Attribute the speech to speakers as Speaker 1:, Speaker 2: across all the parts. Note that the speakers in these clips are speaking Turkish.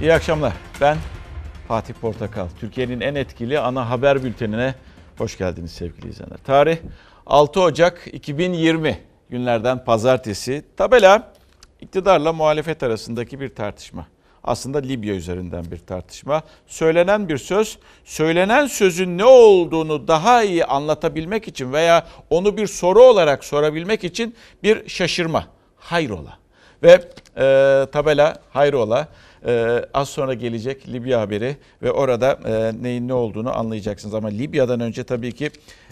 Speaker 1: İyi akşamlar. Ben Fatih Portakal. Türkiye'nin en etkili ana haber bültenine hoş geldiniz sevgili izleyenler. Tarih 6 Ocak 2020 günlerden pazartesi. Tabela iktidarla muhalefet arasındaki bir tartışma. Aslında Libya üzerinden bir tartışma. Söylenen bir söz, söylenen sözün ne olduğunu daha iyi anlatabilmek için veya onu bir soru olarak sorabilmek için bir şaşırma. Hayrola. Ve e, tabela hayrola. Ee, az sonra gelecek Libya haberi ve orada e, neyin ne olduğunu anlayacaksınız. Ama Libya'dan önce tabii ki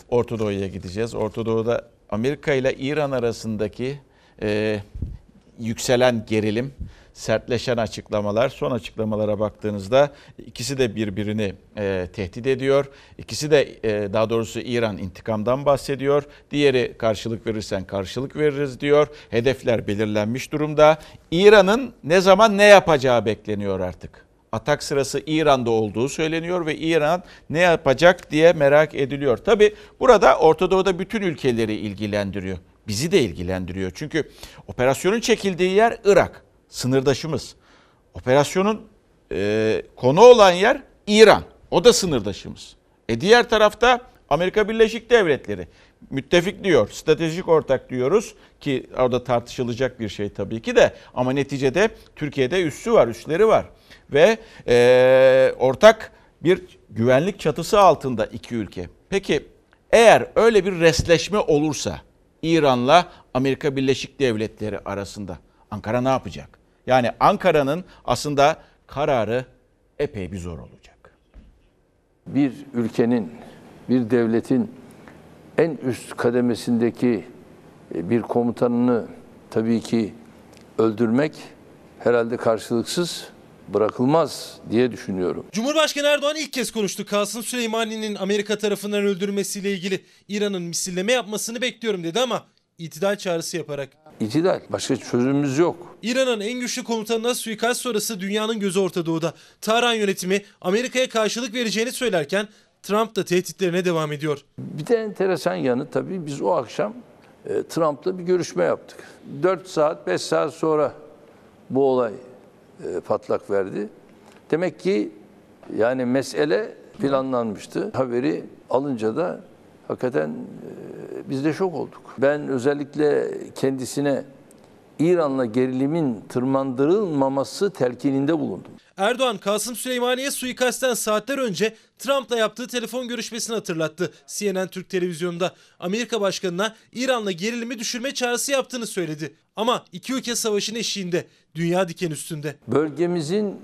Speaker 1: Orta Doğu'ya gideceğiz. Orta Doğu'da Amerika ile İran arasındaki e, yükselen gerilim, sertleşen açıklamalar, son açıklamalara baktığınızda ikisi de birbirini e, tehdit ediyor. İkisi de e, daha doğrusu İran intikamdan bahsediyor. Diğeri karşılık verirsen karşılık veririz diyor. Hedefler belirlenmiş durumda. İran'ın ne zaman ne yapacağı bekleniyor artık. Atak sırası İran'da olduğu söyleniyor ve İran ne yapacak diye merak ediliyor. Tabi burada Orta Doğu'da bütün ülkeleri ilgilendiriyor. Bizi de ilgilendiriyor. Çünkü operasyonun çekildiği yer Irak sınırdaşımız. Operasyonun e, konu olan yer İran. O da sınırdaşımız. E diğer tarafta Amerika Birleşik Devletleri. Müttefik diyor, stratejik ortak diyoruz ki orada tartışılacak bir şey tabii ki de ama neticede Türkiye'de üssü var, üsleri var ve e, ortak bir güvenlik çatısı altında iki ülke. Peki eğer öyle bir resleşme olursa İran'la Amerika Birleşik Devletleri arasında Ankara ne yapacak? Yani Ankara'nın aslında kararı epey bir zor olacak.
Speaker 2: bir ülkenin, bir devletin en üst kademesindeki e, bir komutanını tabii ki öldürmek herhalde karşılıksız bırakılmaz diye düşünüyorum.
Speaker 3: Cumhurbaşkanı Erdoğan ilk kez konuştu. Kasım Süleymani'nin Amerika tarafından öldürülmesiyle ilgili İran'ın misilleme yapmasını bekliyorum dedi ama itidal çağrısı yaparak.
Speaker 2: İtidal, başka çözümümüz yok.
Speaker 3: İran'ın en güçlü komutanına suikast sonrası dünyanın gözü Orta Doğu'da. Tahran yönetimi Amerika'ya karşılık vereceğini söylerken Trump da tehditlerine devam ediyor.
Speaker 2: Bir de enteresan yanı tabii biz o akşam e, Trump'la bir görüşme yaptık. 4 saat, 5 saat sonra bu olay e, patlak verdi. Demek ki yani mesele planlanmıştı. Haberi alınca da hakikaten e, biz de şok olduk. Ben özellikle kendisine İran'la gerilimin tırmandırılmaması telkininde bulundum.
Speaker 3: Erdoğan Kasım Süleymaniye suikastten saatler önce Trump'la yaptığı telefon görüşmesini hatırlattı. CNN Türk televizyonunda Amerika Başkanı'na İran'la gerilimi düşürme çağrısı yaptığını söyledi. Ama iki ülke savaşın eşiğinde, dünya diken üstünde.
Speaker 2: bölgemizin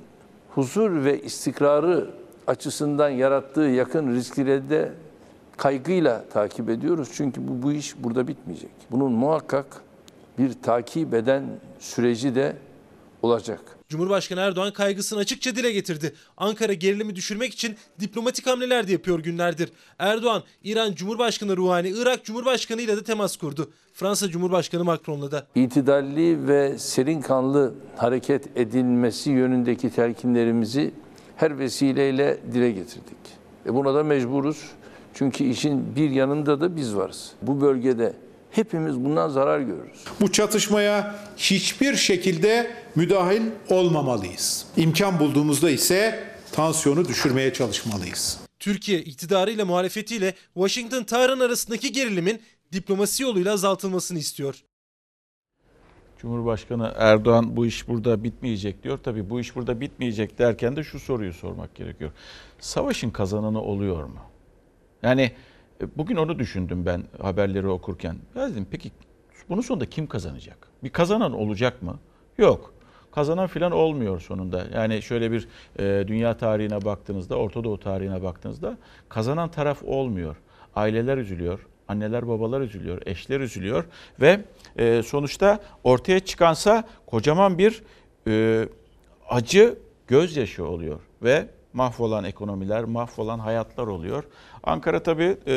Speaker 2: huzur ve istikrarı açısından yarattığı yakın riskleri de kaygıyla takip ediyoruz. Çünkü bu, bu iş burada bitmeyecek. Bunun muhakkak bir takip eden süreci de olacak.
Speaker 3: Cumhurbaşkanı Erdoğan kaygısını açıkça dile getirdi. Ankara gerilimi düşürmek için diplomatik hamleler de yapıyor günlerdir. Erdoğan, İran Cumhurbaşkanı Ruhani, Irak Cumhurbaşkanı ile de temas kurdu. Fransa Cumhurbaşkanı Macron'la da.
Speaker 2: İtidalli ve serin kanlı hareket edilmesi yönündeki telkinlerimizi her vesileyle dile getirdik. E buna da mecburuz. Çünkü işin bir yanında da biz varız. Bu bölgede hepimiz bundan zarar görürüz.
Speaker 4: Bu çatışmaya hiçbir şekilde müdahil olmamalıyız. İmkan bulduğumuzda ise tansiyonu düşürmeye çalışmalıyız.
Speaker 3: Türkiye iktidarıyla muhalefetiyle Washington-Tahran arasındaki gerilimin diplomasi yoluyla azaltılmasını istiyor.
Speaker 1: Cumhurbaşkanı Erdoğan bu iş burada bitmeyecek diyor. Tabii bu iş burada bitmeyecek derken de şu soruyu sormak gerekiyor. Savaşın kazananı oluyor mu? Yani e, bugün onu düşündüm ben haberleri okurken. Dedim peki bunun sonunda kim kazanacak? Bir kazanan olacak mı? Yok. Kazanan filan olmuyor sonunda. Yani şöyle bir e, dünya tarihine baktığınızda, Orta Doğu tarihine baktığınızda kazanan taraf olmuyor. Aileler üzülüyor, anneler babalar üzülüyor, eşler üzülüyor ve e, sonuçta ortaya çıkansa kocaman bir e, acı gözyaşı oluyor ve mahvolan ekonomiler, mahvolan hayatlar oluyor. Ankara tabii e,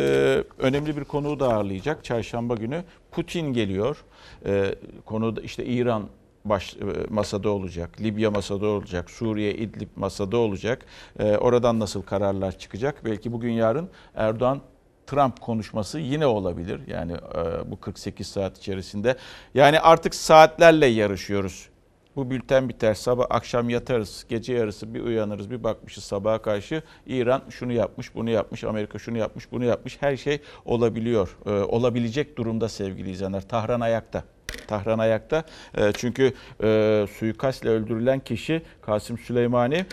Speaker 1: önemli bir konuğu da ağırlayacak. Çarşamba günü Putin geliyor. E, konu da işte İran baş, e, masada olacak, Libya masada olacak, Suriye, İdlib masada olacak. E, oradan nasıl kararlar çıkacak? Belki bugün yarın Erdoğan Trump konuşması yine olabilir. Yani e, bu 48 saat içerisinde. Yani artık saatlerle yarışıyoruz. Bu bülten biter, sabah akşam yatarız, gece yarısı bir uyanırız, bir bakmışız sabaha karşı İran şunu yapmış, bunu yapmış, Amerika şunu yapmış, bunu yapmış. Her şey olabiliyor, e, olabilecek durumda sevgili izleyenler. Tahran ayakta. Tahran ayakta. E, çünkü e, suikastle öldürülen kişi Kasım Süleymani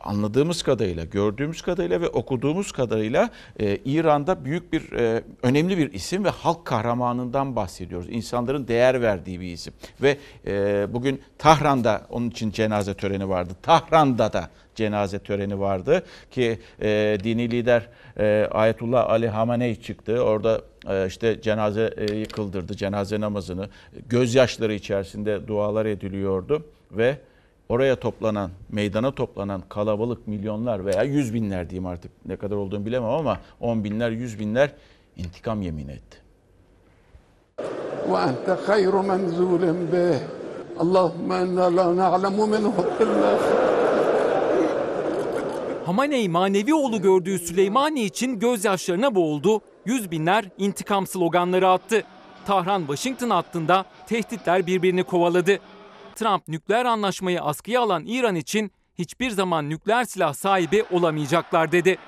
Speaker 1: anladığımız kadarıyla, gördüğümüz kadarıyla ve okuduğumuz kadarıyla e, İran'da büyük bir, e, önemli bir isim ve halk kahramanından bahsediyoruz. İnsanların değer verdiği bir isim. Ve e, bugün Tahran'da onun için cenaze töreni vardı. Tahran'da da cenaze töreni vardı ki e, dini lider e, Ayetullah Ali Hamenei çıktı. Orada e, işte cenaze e, yıkıldırdı, cenaze namazını. Gözyaşları içerisinde dualar ediliyordu ve oraya toplanan, meydana toplanan kalabalık milyonlar veya yüz binler diyeyim artık ne kadar olduğunu bilemem ama on binler, yüz binler intikam yemin etti.
Speaker 5: وأنت خير منزول به اللهم إنا لا نعلم منه إلا خير
Speaker 6: Hamaney manevi oğlu gördüğü Süleymani için gözyaşlarına boğuldu, yüz binler intikam sloganları attı. Tahran Washington hattında tehditler birbirini kovaladı. Trump nükleer anlaşmayı askıya alan İran için hiçbir zaman nükleer silah sahibi olamayacaklar dedi.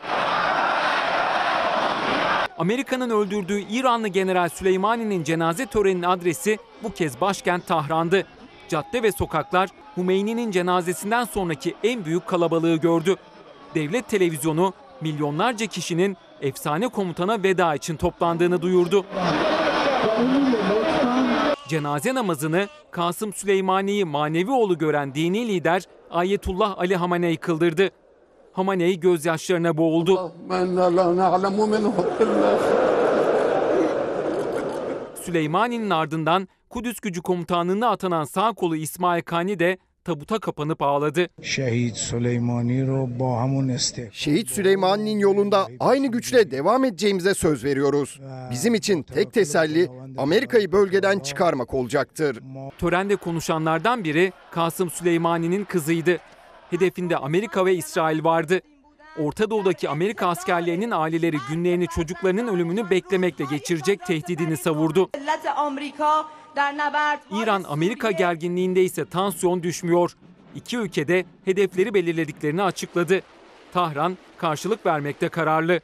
Speaker 6: Amerika'nın öldürdüğü İranlı General Süleymani'nin cenaze töreninin adresi bu kez başkent Tahran'dı. Cadde ve sokaklar Hümeyni'nin cenazesinden sonraki en büyük kalabalığı gördü. Devlet televizyonu milyonlarca kişinin efsane komutana veda için toplandığını duyurdu cenaze namazını Kasım Süleymani'yi manevioğlu gören dini lider Ayetullah Ali Hamaney kıldırdı. Hamaney gözyaşlarına boğuldu. Süleymani'nin ardından Kudüs gücü komutanlığına atanan sağ kolu İsmail Kani de tabuta kapanıp ağladı.
Speaker 7: Şehit Süleymani
Speaker 8: Şehit Süleymani'nin yolunda aynı güçle devam edeceğimize söz veriyoruz. Bizim için tek teselli Amerika'yı bölgeden çıkarmak olacaktır.
Speaker 6: Törende konuşanlardan biri Kasım Süleymani'nin kızıydı. Hedefinde Amerika ve İsrail vardı. Orta Doğu'daki Amerika askerlerinin aileleri günlerini çocuklarının ölümünü beklemekle geçirecek tehdidini savurdu. İran-Amerika gerginliğinde ise tansiyon düşmüyor. İki ülkede hedefleri belirlediklerini açıkladı. Tahran karşılık vermekte kararlı.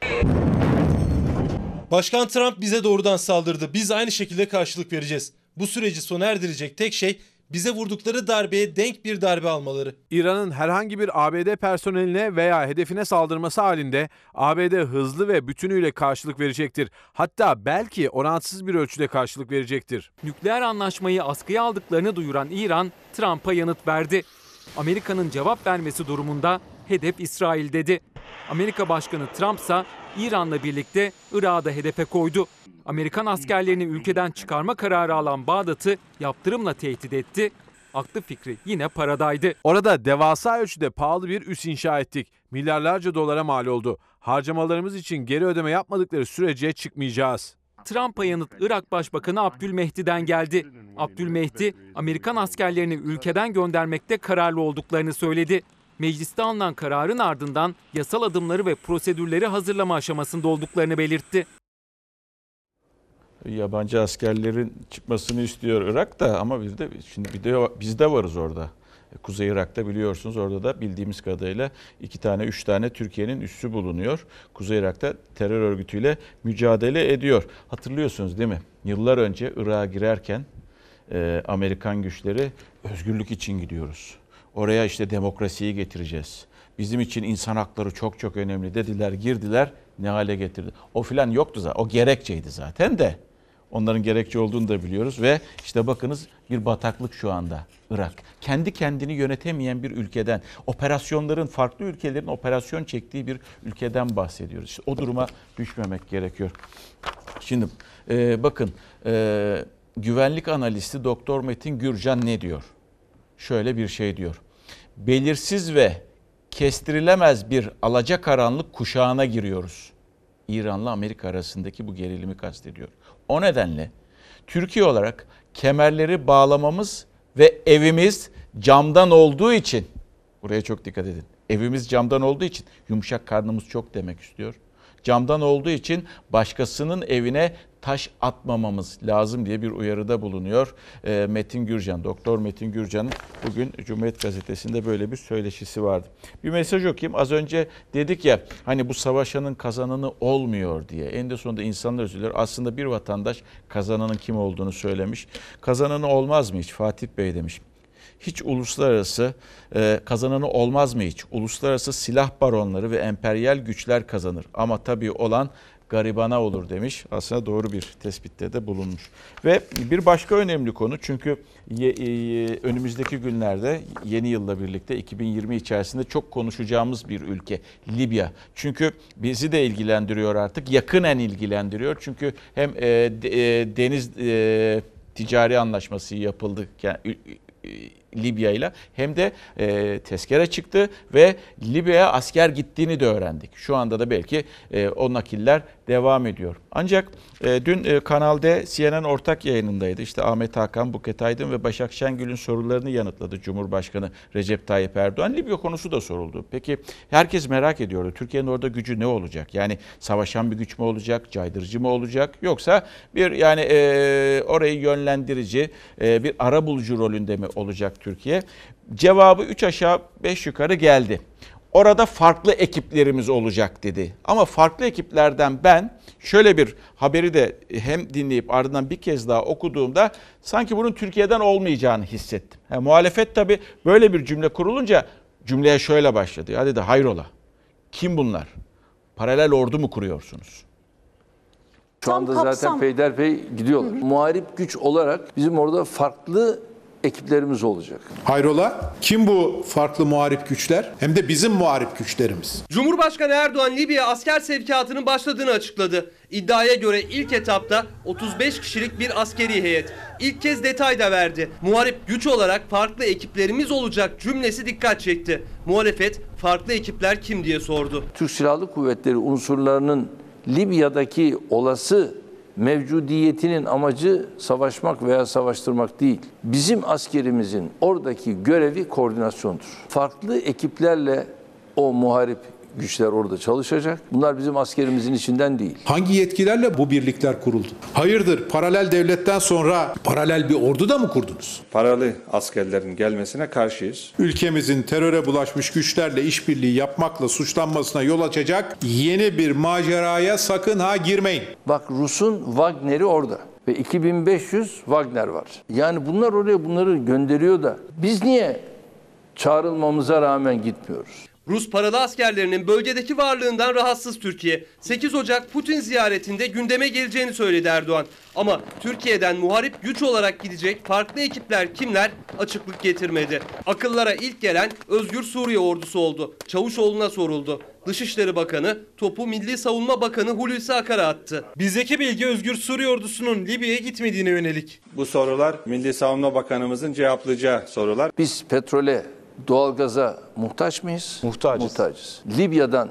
Speaker 3: Başkan Trump bize doğrudan saldırdı. Biz aynı şekilde karşılık vereceğiz. Bu süreci sona erdirecek tek şey bize vurdukları darbeye denk bir darbe almaları.
Speaker 9: İran'ın herhangi bir ABD personeline veya hedefine saldırması halinde ABD hızlı ve bütünüyle karşılık verecektir. Hatta belki orantısız bir ölçüde karşılık verecektir.
Speaker 6: Nükleer anlaşmayı askıya aldıklarını duyuran İran, Trump'a yanıt verdi. Amerika'nın cevap vermesi durumunda hedef İsrail dedi. Amerika Başkanı Trump ise İran'la birlikte Irak'ı da hedefe koydu. Amerikan askerlerini ülkeden çıkarma kararı alan Bağdat'ı yaptırımla tehdit etti. Aklı fikri yine paradaydı.
Speaker 9: Orada devasa ölçüde pahalı bir üs inşa ettik. Milyarlarca dolara mal oldu. Harcamalarımız için geri ödeme yapmadıkları sürece çıkmayacağız.
Speaker 6: Trump'a yanıt Irak Başbakanı Abdülmehdi'den geldi. Abdülmehdi, Amerikan askerlerini ülkeden göndermekte kararlı olduklarını söyledi. Mecliste alınan kararın ardından yasal adımları ve prosedürleri hazırlama aşamasında olduklarını belirtti.
Speaker 1: Yabancı askerlerin çıkmasını istiyor Irak da ama biz de şimdi bir de biz de varız orada. Kuzey Irak'ta biliyorsunuz orada da bildiğimiz kadarıyla iki tane üç tane Türkiye'nin üssü bulunuyor. Kuzey Irak'ta terör örgütüyle mücadele ediyor. Hatırlıyorsunuz değil mi? Yıllar önce Irak'a girerken e, Amerikan güçleri özgürlük için gidiyoruz. Oraya işte demokrasiyi getireceğiz. Bizim için insan hakları çok çok önemli dediler, girdiler, ne hale getirdi. O filan yoktu zaten, o gerekçeydi zaten de. Onların gerekçe olduğunu da biliyoruz ve işte bakınız bir bataklık şu anda Irak. Kendi kendini yönetemeyen bir ülkeden, operasyonların farklı ülkelerin operasyon çektiği bir ülkeden bahsediyoruz. İşte o duruma düşmemek gerekiyor. Şimdi e, bakın e, güvenlik analisti Doktor Metin Gürcan ne diyor? Şöyle bir şey diyor. Belirsiz ve kestirilemez bir alacakaranlık kuşağına giriyoruz. İran'la Amerika arasındaki bu gerilimi kastediyor. O nedenle Türkiye olarak kemerleri bağlamamız ve evimiz camdan olduğu için buraya çok dikkat edin. Evimiz camdan olduğu için yumuşak karnımız çok demek istiyor. Camdan olduğu için başkasının evine taş atmamamız lazım diye bir uyarıda bulunuyor e, Metin Gürcan. Doktor Metin Gürcan'ın bugün Cumhuriyet Gazetesi'nde böyle bir söyleşisi vardı. Bir mesaj okuyayım. Az önce dedik ya hani bu savaşanın kazananı olmuyor diye. En de sonunda insanlar üzülür. Aslında bir vatandaş kazananın kim olduğunu söylemiş. Kazananı olmaz mı hiç? Fatih Bey demiş hiç uluslararası e, kazananı olmaz mı hiç? Uluslararası silah baronları ve emperyal güçler kazanır. Ama tabii olan garibana olur demiş. Aslında doğru bir tespitte de bulunmuş. Ve bir başka önemli konu çünkü e, önümüzdeki günlerde yeni yılla birlikte 2020 içerisinde çok konuşacağımız bir ülke Libya. Çünkü bizi de ilgilendiriyor artık yakınen ilgilendiriyor. Çünkü hem e, e, deniz ticari anlaşması yapıldı. Yani, Libya ile hem de e, tezkere çıktı ve Libya'ya asker gittiğini de öğrendik. Şu anda da belki e, o nakiller devam ediyor. Ancak e, dün e, Kanal CNN ortak yayınındaydı. İşte Ahmet Hakan, Buket Aydın ve Başak Şengül'ün sorularını yanıtladı Cumhurbaşkanı Recep Tayyip Erdoğan. Libya konusu da soruldu. Peki herkes merak ediyordu. Türkiye'nin orada gücü ne olacak? Yani savaşan bir güç mü olacak? Caydırıcı mı olacak? Yoksa bir yani e, orayı yönlendirici e, bir ara bulucu rolünde mi olacak Türkiye? Cevabı 3 aşağı 5 yukarı geldi. Orada farklı ekiplerimiz olacak dedi. Ama farklı ekiplerden ben şöyle bir haberi de hem dinleyip ardından bir kez daha okuduğumda sanki bunun Türkiye'den olmayacağını hissettim. Yani muhalefet tabii böyle bir cümle kurulunca cümleye şöyle başladı. Ya dedi hayrola kim bunlar? Paralel ordu mu kuruyorsunuz?
Speaker 2: Şu anda zaten peyderpey gidiyorlar. Muharip güç olarak bizim orada farklı ekiplerimiz olacak.
Speaker 4: Hayrola? Kim bu farklı muharip güçler? Hem de bizim muharip güçlerimiz.
Speaker 10: Cumhurbaşkanı Erdoğan Libya asker sevkiyatının başladığını açıkladı. İddiaya göre ilk etapta 35 kişilik bir askeri heyet. İlk kez detay da verdi. Muharip güç olarak farklı ekiplerimiz olacak cümlesi dikkat çekti. Muhalefet farklı ekipler kim diye sordu.
Speaker 2: Türk Silahlı Kuvvetleri unsurlarının Libya'daki olası mevcudiyetinin amacı savaşmak veya savaştırmak değil. Bizim askerimizin oradaki görevi koordinasyondur. Farklı ekiplerle o muharip güçler orada çalışacak. Bunlar bizim askerimizin içinden değil.
Speaker 4: Hangi yetkilerle bu birlikler kuruldu? Hayırdır paralel devletten sonra paralel bir ordu da mı kurdunuz?
Speaker 11: Paralı askerlerin gelmesine karşıyız.
Speaker 4: Ülkemizin teröre bulaşmış güçlerle işbirliği yapmakla suçlanmasına yol açacak yeni bir maceraya sakın ha girmeyin.
Speaker 2: Bak Rus'un Wagner'i orada ve 2500 Wagner var. Yani bunlar oraya bunları gönderiyor da biz niye çağrılmamıza rağmen gitmiyoruz?
Speaker 10: Rus paralı askerlerinin bölgedeki varlığından rahatsız Türkiye. 8 Ocak Putin ziyaretinde gündeme geleceğini söyledi Erdoğan. Ama Türkiye'den muharip güç olarak gidecek farklı ekipler kimler açıklık getirmedi. Akıllara ilk gelen Özgür Suriye ordusu oldu. Çavuşoğlu'na soruldu. Dışişleri Bakanı topu Milli Savunma Bakanı Hulusi Akar'a attı.
Speaker 3: Bizdeki bilgi Özgür Suriye ordusunun Libya'ya gitmediğine yönelik.
Speaker 11: Bu sorular Milli Savunma Bakanımızın cevaplayacağı sorular.
Speaker 2: Biz petrole, doğalgaza muhtaç mıyız?
Speaker 11: Muhtacız.
Speaker 2: Muhtacız. Libya'dan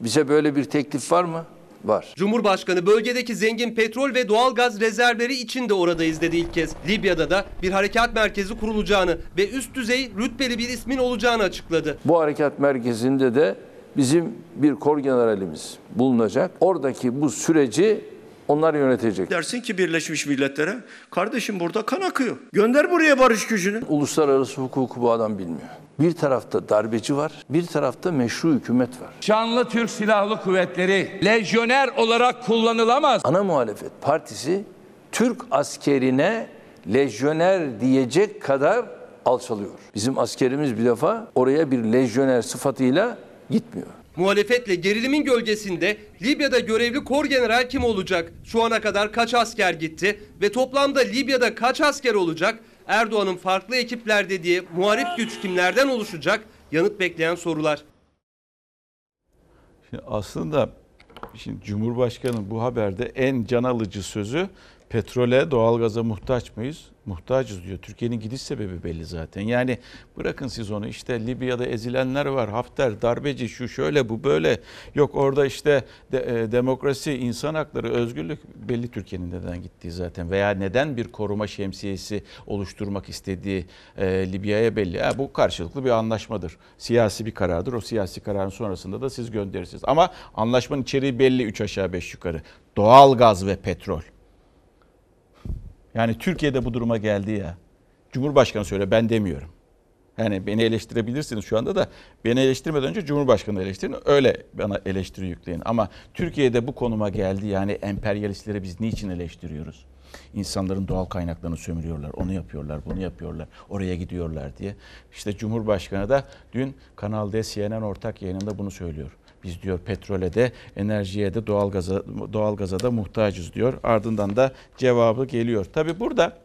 Speaker 2: bize böyle bir teklif var mı? Var.
Speaker 10: Cumhurbaşkanı bölgedeki zengin petrol ve doğal gaz rezervleri için de oradayız dedi ilk kez. Libya'da da bir harekat merkezi kurulacağını ve üst düzey rütbeli bir ismin olacağını açıkladı.
Speaker 2: Bu harekat merkezinde de bizim bir kor generalimiz bulunacak. Oradaki bu süreci onlar yönetecek.
Speaker 12: Dersin ki Birleşmiş Milletler'e kardeşim burada kan akıyor. Gönder buraya barış gücünü.
Speaker 2: Uluslararası hukuku bu adam bilmiyor. Bir tarafta darbeci var, bir tarafta meşru hükümet var.
Speaker 13: Şanlı Türk Silahlı Kuvvetleri lejyoner olarak kullanılamaz.
Speaker 2: Ana muhalefet partisi Türk askerine lejyoner diyecek kadar alçalıyor. Bizim askerimiz bir defa oraya bir lejyoner sıfatıyla gitmiyor.
Speaker 10: Muhalefetle gerilimin gölgesinde Libya'da görevli kor general kim olacak? Şu ana kadar kaç asker gitti ve toplamda Libya'da kaç asker olacak? Erdoğan'ın farklı ekipler dediği muharip güç kimlerden oluşacak? Yanıt bekleyen sorular.
Speaker 1: Şimdi aslında şimdi Cumhurbaşkanı bu haberde en can alıcı sözü petrole, doğalgaza muhtaç mıyız? Muhtacız diyor. Türkiye'nin gidiş sebebi belli zaten. Yani bırakın siz onu işte Libya'da ezilenler var. Hafter, darbeci, şu şöyle bu böyle. Yok orada işte de, e, demokrasi, insan hakları, özgürlük belli Türkiye'nin neden gittiği zaten. Veya neden bir koruma şemsiyesi oluşturmak istediği e, Libya'ya belli. Ha, bu karşılıklı bir anlaşmadır. Siyasi bir karardır. O siyasi kararın sonrasında da siz gönderirsiniz. Ama anlaşmanın içeriği belli 3 aşağı 5 yukarı. Doğal gaz ve petrol. Yani Türkiye'de bu duruma geldi ya. Cumhurbaşkanı söyle ben demiyorum. Yani beni eleştirebilirsiniz şu anda da beni eleştirmeden önce Cumhurbaşkanı eleştirin. Öyle bana eleştiri yükleyin. Ama Türkiye'de bu konuma geldi. Yani emperyalistleri biz niçin eleştiriyoruz? İnsanların doğal kaynaklarını sömürüyorlar. Onu yapıyorlar, bunu yapıyorlar. Oraya gidiyorlar diye. İşte Cumhurbaşkanı da dün Kanal D CNN ortak yayınında bunu söylüyor. Biz diyor petrole de enerjiye de doğalgaza, doğalgaza da muhtacız diyor. Ardından da cevabı geliyor. Tabi burada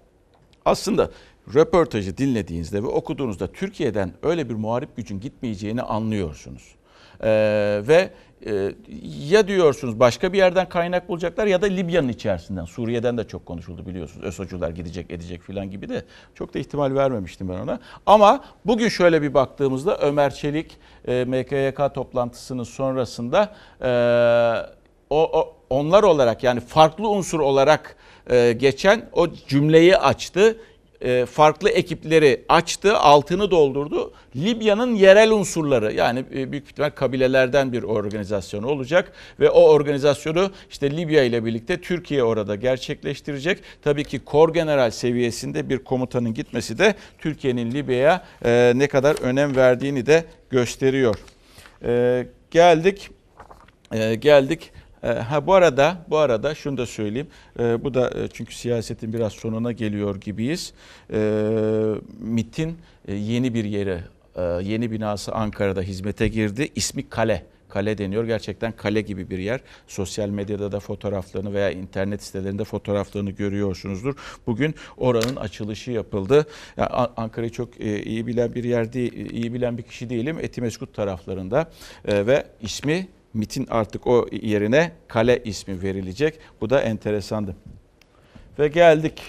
Speaker 1: aslında röportajı dinlediğinizde ve okuduğunuzda Türkiye'den öyle bir muharip gücün gitmeyeceğini anlıyorsunuz. Ee, ve e, ya diyorsunuz başka bir yerden kaynak bulacaklar ya da Libya'nın içerisinden. Suriye'den de çok konuşuldu biliyorsunuz. ÖSO'cular gidecek edecek filan gibi de çok da ihtimal vermemiştim ben ona. Ama bugün şöyle bir baktığımızda Ömer Çelik e, MKYK toplantısının sonrasında e, o, o onlar olarak yani farklı unsur olarak e, geçen o cümleyi açtı farklı ekipleri açtı, altını doldurdu. Libya'nın yerel unsurları yani e, büyük ihtimal kabilelerden bir organizasyon olacak ve o organizasyonu işte Libya ile birlikte Türkiye orada gerçekleştirecek. Tabii ki kor general seviyesinde bir komutanın gitmesi de Türkiye'nin Libya'ya e, ne kadar önem verdiğini de gösteriyor. Geldik geldik Ha bu arada bu arada şunu da söyleyeyim. Bu da çünkü siyasetin biraz sonuna geliyor gibiyiz. MIT'in yeni bir yeri, yeni binası Ankara'da hizmete girdi. İsmi Kale. Kale deniyor. Gerçekten kale gibi bir yer. Sosyal medyada da fotoğraflarını veya internet sitelerinde fotoğraflarını görüyorsunuzdur. Bugün oranın açılışı yapıldı. Yani Ankara'yı çok iyi bilen bir yer değil, iyi bilen bir kişi değilim. Etimeskut taraflarında ve ismi MIT'in artık o yerine kale ismi verilecek. Bu da enteresandı. Ve geldik.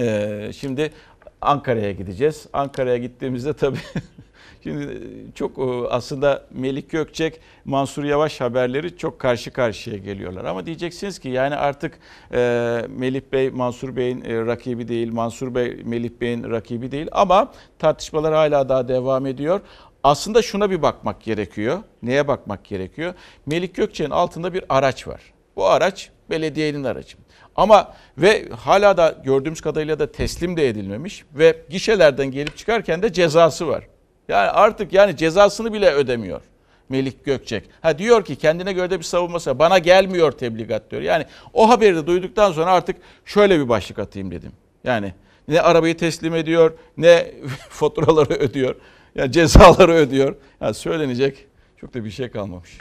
Speaker 1: Ee, şimdi Ankara'ya gideceğiz. Ankara'ya gittiğimizde tabii Şimdi çok aslında Melik Gökçek, Mansur Yavaş haberleri çok karşı karşıya geliyorlar. Ama diyeceksiniz ki yani artık e, Melih Bey Mansur Bey'in e, rakibi değil, Mansur Bey Melih Bey'in rakibi değil ama tartışmalar hala daha devam ediyor. Aslında şuna bir bakmak gerekiyor. Neye bakmak gerekiyor? Melik Gökçe'nin altında bir araç var. Bu araç belediyenin aracı. Ama ve hala da gördüğümüz kadarıyla da teslim de edilmemiş ve gişelerden gelip çıkarken de cezası var. Yani artık yani cezasını bile ödemiyor. Melik Gökçek. Ha diyor ki kendine göre de bir savunması bana gelmiyor tebligat diyor. Yani o haberi de duyduktan sonra artık şöyle bir başlık atayım dedim. Yani ne arabayı teslim ediyor ne faturaları ödüyor. Yani cezaları ödüyor. Yani söylenecek çok da bir şey kalmamış.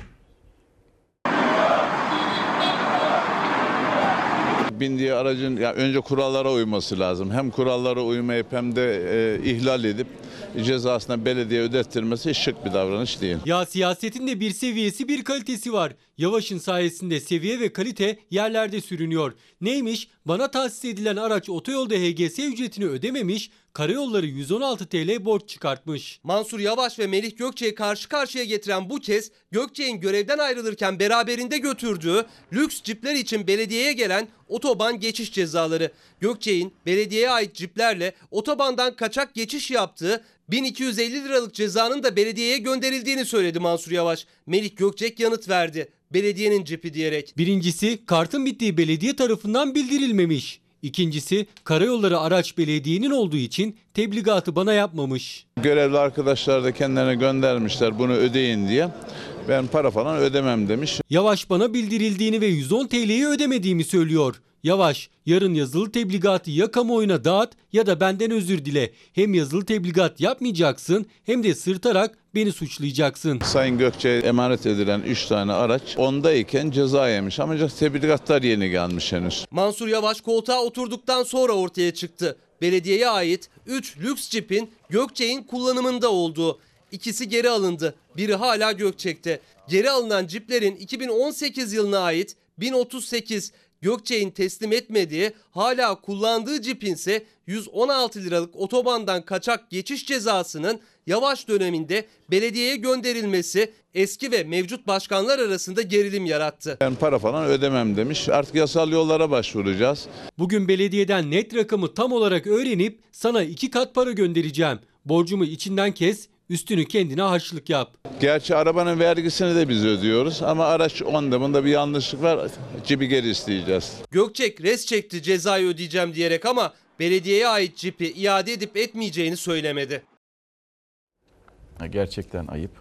Speaker 14: bindiği aracın ya önce kurallara uyması lazım. Hem kurallara uymayıp hem de e, ihlal edip cezasına belediye ödettirmesi şık bir davranış değil.
Speaker 15: Ya siyasetin de bir seviyesi bir kalitesi var. Yavaş'ın sayesinde seviye ve kalite yerlerde sürünüyor. Neymiş? Bana tahsis edilen araç otoyolda HGS ücretini ödememiş, karayolları 116 TL borç çıkartmış.
Speaker 10: Mansur Yavaş ve Melih Gökçe'yi karşı karşıya getiren bu kez Gökçe'nin görevden ayrılırken beraberinde götürdüğü lüks cipler için belediyeye gelen otoban geçiş cezaları. Gökçe'nin belediyeye ait ciplerle otobandan kaçak geçiş yaptığı 1250 liralık cezanın da belediyeye gönderildiğini söyledi Mansur Yavaş. Melik Gökçek yanıt verdi. Belediyenin cipi diyerek.
Speaker 15: Birincisi kartın bittiği belediye tarafından bildirilmemiş. İkincisi karayolları araç belediyenin olduğu için tebligatı bana yapmamış.
Speaker 14: Görevli arkadaşlar da kendilerine göndermişler bunu ödeyin diye. Ben para falan ödemem demiş.
Speaker 15: Yavaş bana bildirildiğini ve 110 TL'yi ödemediğimi söylüyor. Yavaş, yarın yazılı tebligatı ya kamuoyuna dağıt ya da benden özür dile. Hem yazılı tebligat yapmayacaksın hem de sırtarak beni suçlayacaksın.
Speaker 14: Sayın Gökçe'ye emanet edilen 3 tane araç ondayken ceza yemiş ama tebligatlar yeni gelmiş henüz.
Speaker 10: Mansur Yavaş koltuğa oturduktan sonra ortaya çıktı. Belediyeye ait 3 lüks cipin Gökçe'nin kullanımında olduğu. İkisi geri alındı. Biri hala Gökçek'te. Geri alınan ciplerin 2018 yılına ait 1038 Gökçe'nin teslim etmediği hala kullandığı cipin ise 116 liralık otobandan kaçak geçiş cezasının yavaş döneminde belediyeye gönderilmesi eski ve mevcut başkanlar arasında gerilim yarattı.
Speaker 14: Ben para falan ödemem demiş. Artık yasal yollara başvuracağız.
Speaker 15: Bugün belediyeden net rakamı tam olarak öğrenip sana iki kat para göndereceğim. Borcumu içinden kes üstünü kendine harçlık yap.
Speaker 14: Gerçi arabanın vergisini de biz ödüyoruz ama araç onda bunda bir yanlışlık var. Cipi geri isteyeceğiz.
Speaker 10: Gökçek res çekti cezayı ödeyeceğim diyerek ama belediyeye ait cipi iade edip etmeyeceğini söylemedi.
Speaker 1: Ha, Gerçekten ayıp.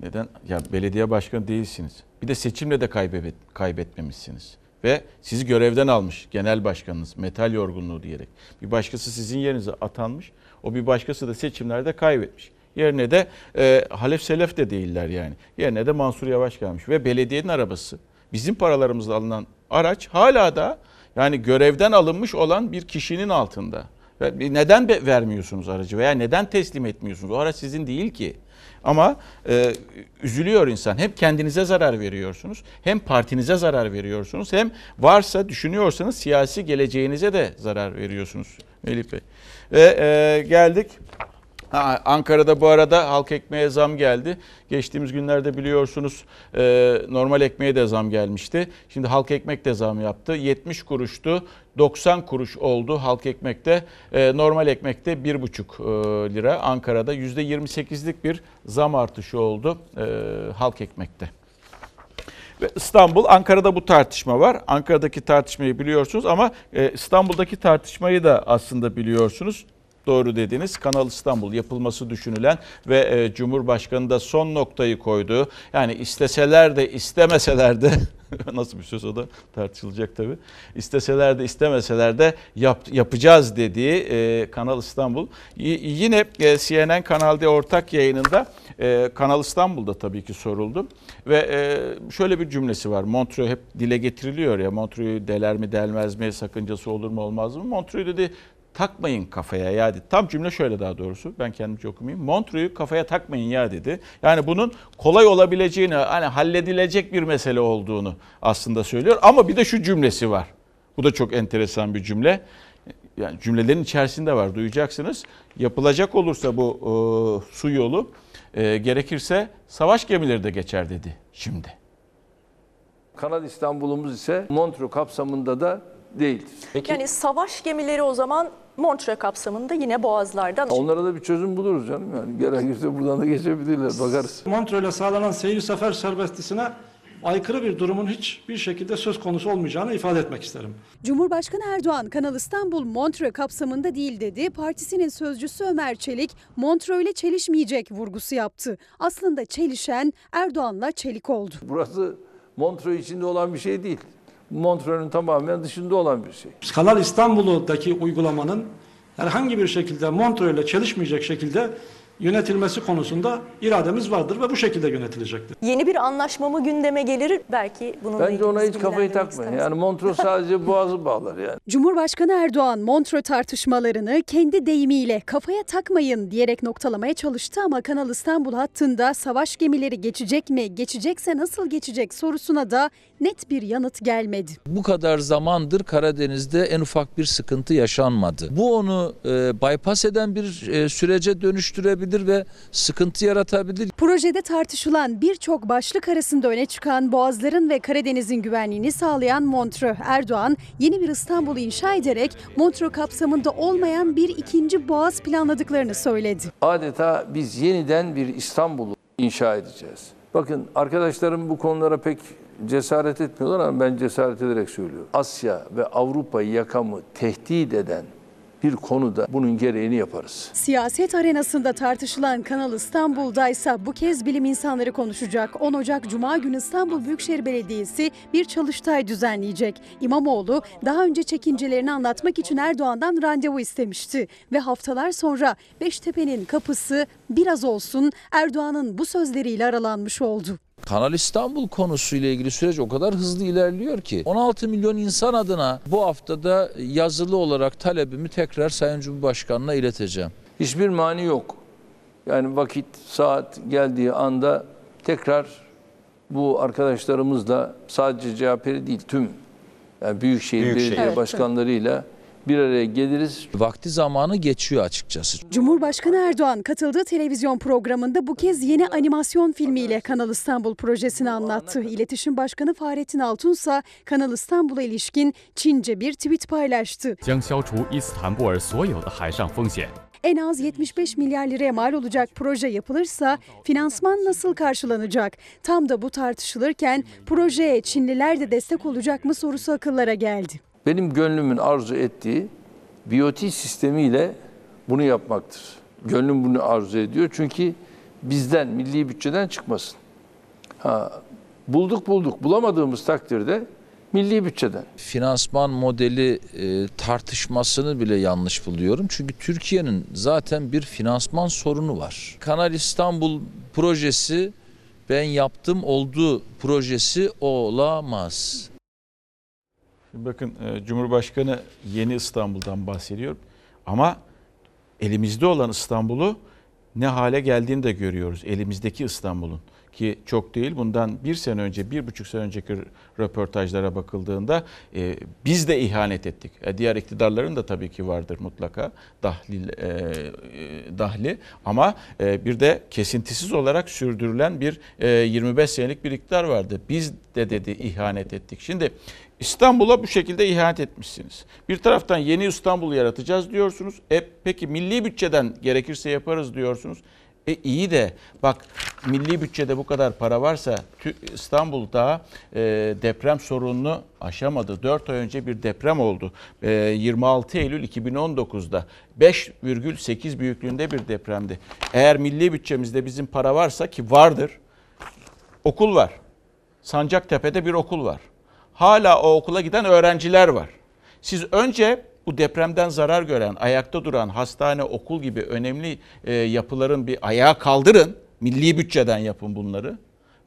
Speaker 1: Neden? Ya belediye başkanı değilsiniz. Bir de seçimle de kaybet, kaybetmemişsiniz. Ve sizi görevden almış genel başkanınız metal yorgunluğu diyerek. Bir başkası sizin yerinize atanmış. O bir başkası da seçimlerde kaybetmiş. Yerine de e, Halef Selef de değiller yani. Yerine de Mansur Yavaş gelmiş. Ve belediyenin arabası bizim paralarımızla alınan araç hala da yani görevden alınmış olan bir kişinin altında. Neden vermiyorsunuz aracı veya neden teslim etmiyorsunuz? O araç sizin değil ki. Ama e, üzülüyor insan. Hem kendinize zarar veriyorsunuz, hem partinize zarar veriyorsunuz, hem varsa düşünüyorsanız siyasi geleceğinize de zarar veriyorsunuz Melih Bey. Ve e, geldik Ha, Ankara'da bu arada halk ekmeğe zam geldi. Geçtiğimiz günlerde biliyorsunuz e, normal ekmeğe de zam gelmişti. Şimdi halk ekmek de zam yaptı. 70 kuruştu 90 kuruş oldu halk ekmekte. E, normal ekmekte 1,5 e, lira. Ankara'da %28'lik bir zam artışı oldu e, halk ekmekte. İstanbul, Ankara'da bu tartışma var. Ankara'daki tartışmayı biliyorsunuz ama e, İstanbul'daki tartışmayı da aslında biliyorsunuz. Doğru dediniz. Kanal İstanbul yapılması düşünülen ve e, Cumhurbaşkanı da son noktayı koyduğu yani isteseler de istemeseler de nasıl bir söz o da tartışılacak tabii. İsteseler de istemeseler de yap, yapacağız dediği e, Kanal İstanbul. Y- yine e, CNN Kanal D ortak yayınında e, Kanal İstanbul'da tabii ki soruldu. Ve e, şöyle bir cümlesi var. Montreux hep dile getiriliyor ya Montreux'u deler mi delmez mi sakıncası olur mu olmaz mı? Montreux dedi takmayın kafaya ya dedi. Tam cümle şöyle daha doğrusu. Ben kendimce okumayayım. Montreux'u kafaya takmayın ya dedi. Yani bunun kolay olabileceğini, hani halledilecek bir mesele olduğunu aslında söylüyor. Ama bir de şu cümlesi var. Bu da çok enteresan bir cümle. Yani cümlelerin içerisinde var duyacaksınız. Yapılacak olursa bu e, su yolu e, gerekirse savaş gemileri de geçer dedi şimdi.
Speaker 2: Kanal İstanbul'umuz ise Montreux kapsamında da değildir.
Speaker 16: Yani savaş gemileri o zaman Montre kapsamında yine boğazlardan.
Speaker 2: Onlara da bir çözüm buluruz canım yani. Gerekirse buradan da geçebilirler bakarız.
Speaker 17: Montreux'le sağlanan seyir sefer serbestisine aykırı bir durumun hiçbir şekilde söz konusu olmayacağını ifade etmek isterim.
Speaker 18: Cumhurbaşkanı Erdoğan Kanal İstanbul Montreux kapsamında değil dedi. Partisinin sözcüsü Ömer Çelik Montreux ile çelişmeyecek vurgusu yaptı. Aslında çelişen Erdoğan'la çelik oldu.
Speaker 2: Burası Montreux içinde olan bir şey değil. Montreux'un tamamen dışında olan bir şey.
Speaker 17: Kanal İstanbul'daki uygulamanın herhangi bir şekilde Montreux ile çelişmeyecek şekilde yönetilmesi konusunda irademiz vardır ve bu şekilde yönetilecektir.
Speaker 16: Yeni bir anlaşma mı gündeme gelir? Belki bununla
Speaker 2: Bence ona hiç kafayı takmayın. Yani Montreux sadece boğazı bağlar yani.
Speaker 18: Cumhurbaşkanı Erdoğan Montreux tartışmalarını kendi deyimiyle kafaya takmayın diyerek noktalamaya çalıştı ama Kanal İstanbul hattında savaş gemileri geçecek mi, geçecekse nasıl geçecek sorusuna da net bir yanıt gelmedi.
Speaker 19: Bu kadar zamandır Karadeniz'de en ufak bir sıkıntı yaşanmadı. Bu onu e, bypass eden bir e, sürece dönüştürebilir ve sıkıntı yaratabilir.
Speaker 18: Projede tartışılan birçok başlık arasında öne çıkan Boğazların ve Karadeniz'in güvenliğini sağlayan Montreux. Erdoğan yeni bir İstanbul inşa ederek Montreux kapsamında olmayan bir ikinci boğaz planladıklarını söyledi.
Speaker 2: Adeta biz yeniden bir İstanbul'u inşa edeceğiz. Bakın arkadaşlarım bu konulara pek cesaret etmiyorlar ama ben cesaret ederek söylüyorum. Asya ve Avrupa yakamı tehdit eden bir konuda bunun gereğini yaparız.
Speaker 18: Siyaset arenasında tartışılan Kanal İstanbul'da ise bu kez bilim insanları konuşacak. 10 Ocak Cuma günü İstanbul Büyükşehir Belediyesi bir çalıştay düzenleyecek. İmamoğlu daha önce çekincelerini anlatmak için Erdoğan'dan randevu istemişti. Ve haftalar sonra Beştepe'nin kapısı biraz olsun Erdoğan'ın bu sözleriyle aralanmış oldu.
Speaker 19: Kanal İstanbul konusuyla ilgili süreç o kadar hızlı ilerliyor ki 16 milyon insan adına bu haftada yazılı olarak talebimi tekrar Sayın Cumhurbaşkanı'na ileteceğim.
Speaker 2: Hiçbir mani yok. Yani vakit, saat geldiği anda tekrar bu arkadaşlarımızla sadece CHP'li değil tüm yani Büyükşehir,
Speaker 19: Büyükşehir.
Speaker 2: Belediye
Speaker 19: Evet
Speaker 2: bir araya geliriz.
Speaker 19: Vakti zamanı geçiyor açıkçası.
Speaker 18: Cumhurbaşkanı Erdoğan katıldığı televizyon programında bu kez yeni animasyon filmiyle Kanal İstanbul projesini anlattı. İletişim Başkanı Fahrettin Altun ise Kanal İstanbul'a ilişkin Çince bir tweet paylaştı. En az 75 milyar liraya mal olacak proje yapılırsa finansman nasıl karşılanacak? Tam da bu tartışılırken projeye Çinliler de destek olacak mı sorusu akıllara geldi.
Speaker 2: Benim gönlümün arzu ettiği BOT sistemiyle bunu yapmaktır. Gönlüm bunu arzu ediyor çünkü bizden, milli bütçeden çıkmasın. Ha, bulduk bulduk, bulamadığımız takdirde milli bütçeden.
Speaker 19: Finansman modeli e, tartışmasını bile yanlış buluyorum. Çünkü Türkiye'nin zaten bir finansman sorunu var. Kanal İstanbul projesi ben yaptım oldu projesi olamaz.
Speaker 1: Şimdi bakın e, Cumhurbaşkanı yeni İstanbul'dan bahsediyor. Ama elimizde olan İstanbul'u ne hale geldiğini de görüyoruz. Elimizdeki İstanbul'un ki çok değil bundan bir sene önce, bir buçuk sene önceki röportajlara bakıldığında e, biz de ihanet ettik. E, diğer iktidarların da tabii ki vardır mutlaka dahli, e, e, dahli ama e, bir de kesintisiz olarak sürdürülen bir e, 25 senelik bir iktidar vardı. Biz de dedi ihanet ettik. Şimdi İstanbul'a bu şekilde ihanet etmişsiniz. Bir taraftan yeni İstanbul yaratacağız diyorsunuz. E peki milli bütçeden gerekirse yaparız diyorsunuz. E iyi de bak milli bütçede bu kadar para varsa İstanbul daha e, deprem sorununu aşamadı. 4 ay önce bir deprem oldu. E, 26 Eylül 2019'da 5,8 büyüklüğünde bir depremdi. Eğer milli bütçemizde bizim para varsa ki vardır. Okul var. Sancaktepe'de bir okul var. Hala o okula giden öğrenciler var. Siz önce bu depremden zarar gören, ayakta duran hastane, okul gibi önemli e, yapıların bir ayağa kaldırın. Milli bütçeden yapın bunları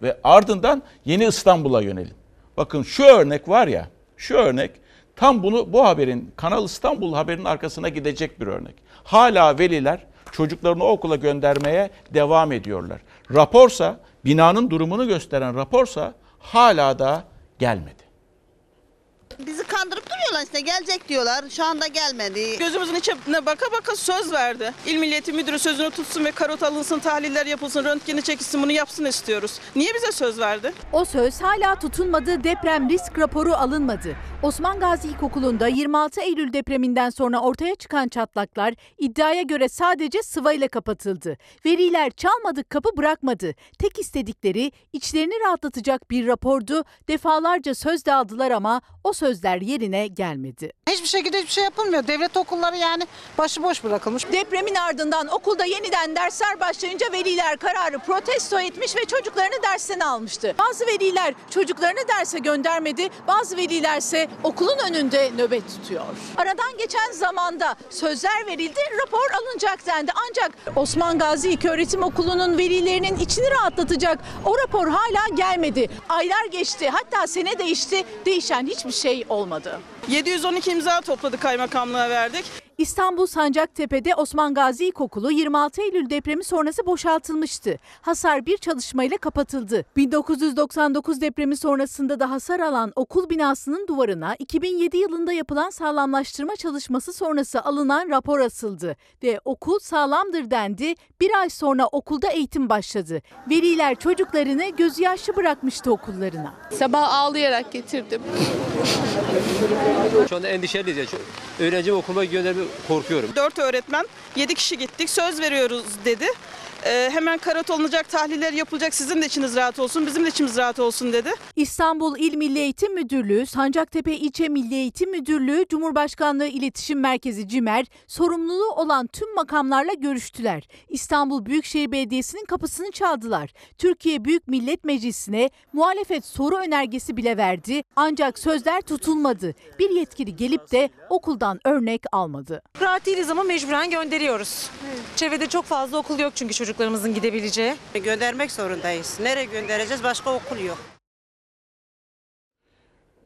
Speaker 1: ve ardından yeni İstanbul'a yönelin. Bakın şu örnek var ya, şu örnek tam bunu bu haberin Kanal İstanbul haberinin arkasına gidecek bir örnek. Hala veliler çocuklarını okula göndermeye devam ediyorlar. Raporsa, binanın durumunu gösteren raporsa hala da gelmedi.
Speaker 20: Bizi kandırıp duruyorlar işte gelecek diyorlar. Şu anda gelmedi.
Speaker 21: Gözümüzün içine baka baka söz verdi. İl Milliyeti Müdürü sözünü tutsun ve karot alınsın, tahliller yapılsın, röntgeni çekilsin bunu yapsın istiyoruz. Niye bize söz verdi?
Speaker 22: O söz hala tutunmadı, deprem risk raporu alınmadı. Osman Gazi İlkokulu'nda 26 Eylül depreminden sonra ortaya çıkan çatlaklar iddiaya göre sadece sıvayla kapatıldı. Veriler çalmadık kapı bırakmadı. Tek istedikleri içlerini rahatlatacak bir rapordu. Defalarca söz de aldılar ama o sözler yerine gelmedi.
Speaker 23: Hiçbir şekilde hiçbir şey yapılmıyor. Devlet okulları yani başıboş bırakılmış.
Speaker 22: Depremin ardından okulda yeniden dersler başlayınca veliler kararı protesto etmiş ve çocuklarını dersten almıştı. Bazı veliler çocuklarını derse göndermedi, bazı veliler ise okulun önünde nöbet tutuyor. Aradan geçen zamanda sözler verildi, rapor alınacak dendi. Ancak Osman Gazi İlköğretim Okulu'nun velilerinin içini rahatlatacak o rapor hala gelmedi. Aylar geçti, hatta sene değişti, değişen hiçbir şey olmadı.
Speaker 21: 712 imza topladık kaymakamlığa verdik.
Speaker 22: İstanbul Sancaktepe'de Osman Gazi İlkokulu 26 Eylül depremi sonrası boşaltılmıştı. Hasar bir çalışmayla kapatıldı. 1999 depremi sonrasında da hasar alan okul binasının duvarına 2007 yılında yapılan sağlamlaştırma çalışması sonrası alınan rapor asıldı ve okul sağlamdır dendi. Bir ay sonra okulda eğitim başladı. Veliler çocuklarını gözü yaşlı bırakmıştı okullarına.
Speaker 24: Sabah ağlayarak getirdim.
Speaker 25: Şu anda endişeliyiz. Ya. Öğrencimi okula gönderme korkuyorum.
Speaker 21: Dört öğretmen, yedi kişi gittik, söz veriyoruz dedi. Ee, hemen karat alınacak, tahliller yapılacak, sizin de içiniz rahat olsun, bizim de içimiz rahat olsun dedi.
Speaker 22: İstanbul İl Milli Eğitim Müdürlüğü, Sancaktepe İlçe Milli Eğitim Müdürlüğü, Cumhurbaşkanlığı İletişim Merkezi CİMER, sorumluluğu olan tüm makamlarla görüştüler. İstanbul Büyükşehir Belediyesi'nin kapısını çaldılar. Türkiye Büyük Millet Meclisi'ne muhalefet soru önergesi bile verdi. Ancak sözler tutulmadı. Bir yetkili gelip de okuldan örnek almadı.
Speaker 26: Rahat değiliz ama mecburen gönderiyoruz. Çevrede çok fazla okul yok çünkü çocuklarımızın gidebileceği.
Speaker 27: Göndermek zorundayız. Nereye göndereceğiz? Başka okul yok.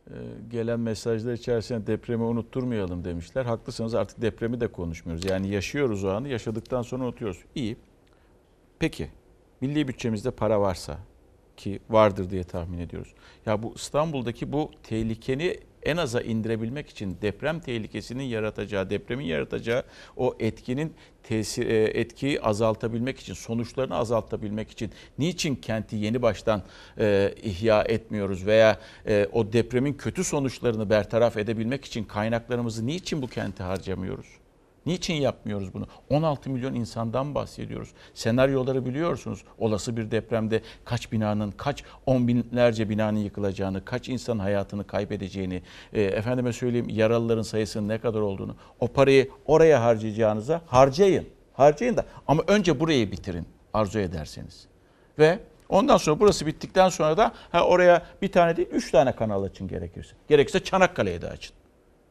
Speaker 1: Ee, gelen mesajlar içerisinde depremi unutturmayalım demişler. Haklısınız artık depremi de konuşmuyoruz. Yani yaşıyoruz o anı yaşadıktan sonra unutuyoruz. İyi. Peki milli bütçemizde para varsa ki vardır diye tahmin ediyoruz. Ya bu İstanbul'daki bu tehlikeni en aza indirebilmek için deprem tehlikesinin yaratacağı, depremin yaratacağı o etkinin tesir, e, etkiyi azaltabilmek için, sonuçlarını azaltabilmek için niçin kenti yeni baştan e, ihya etmiyoruz veya e, o depremin kötü sonuçlarını bertaraf edebilmek için kaynaklarımızı niçin bu kente harcamıyoruz? Niçin yapmıyoruz bunu? 16 milyon insandan bahsediyoruz. Senaryoları biliyorsunuz. Olası bir depremde kaç binanın, kaç on binlerce binanın yıkılacağını, kaç insan hayatını kaybedeceğini, e, efendime söyleyeyim yaralıların sayısının ne kadar olduğunu. O parayı oraya harcayacağınıza harcayın. Harcayın da ama önce burayı bitirin arzu ederseniz. Ve ondan sonra burası bittikten sonra da ha, oraya bir tane değil üç tane kanal açın gerekirse. Gerekirse Çanakkale'ye de açın.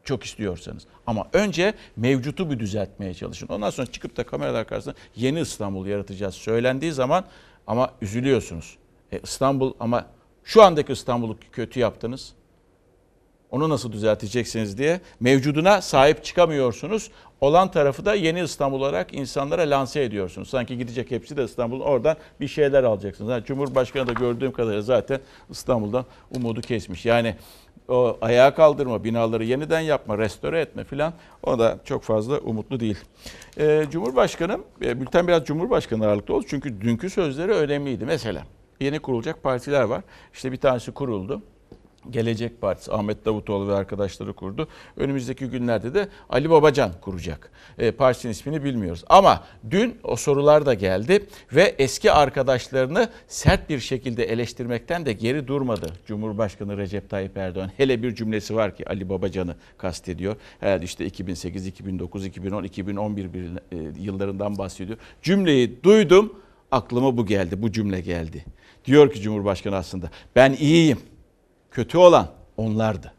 Speaker 1: Çok istiyorsanız. Ama önce mevcutu bir düzeltmeye çalışın. Ondan sonra çıkıp da kameralar karşısında yeni İstanbul yaratacağız söylendiği zaman ama üzülüyorsunuz. E, İstanbul ama şu andaki İstanbul'u kötü yaptınız. Onu nasıl düzelteceksiniz diye mevcuduna sahip çıkamıyorsunuz. Olan tarafı da yeni İstanbul olarak insanlara lanse ediyorsunuz. Sanki gidecek hepsi de İstanbul oradan bir şeyler alacaksınız. Yani Cumhurbaşkanı da gördüğüm kadarıyla zaten İstanbul'dan umudu kesmiş. Yani o ayağa kaldırma, binaları yeniden yapma, restore etme filan o da çok fazla umutlu değil. Ee, Cumhurbaşkanı, e, bülten biraz Cumhurbaşkanı ağırlıklı oldu çünkü dünkü sözleri önemliydi. Mesela yeni kurulacak partiler var. İşte bir tanesi kuruldu. Gelecek Partisi Ahmet Davutoğlu ve arkadaşları kurdu. Önümüzdeki günlerde de Ali Babacan kuracak. E, partinin ismini bilmiyoruz. Ama dün o sorular da geldi ve eski arkadaşlarını sert bir şekilde eleştirmekten de geri durmadı. Cumhurbaşkanı Recep Tayyip Erdoğan hele bir cümlesi var ki Ali Babacan'ı kastediyor. Herhalde işte 2008, 2009, 2010, 2011 bir, e, yıllarından bahsediyor. Cümleyi duydum aklıma bu geldi, bu cümle geldi. Diyor ki Cumhurbaşkanı aslında ben iyiyim. Kötü olan onlardı.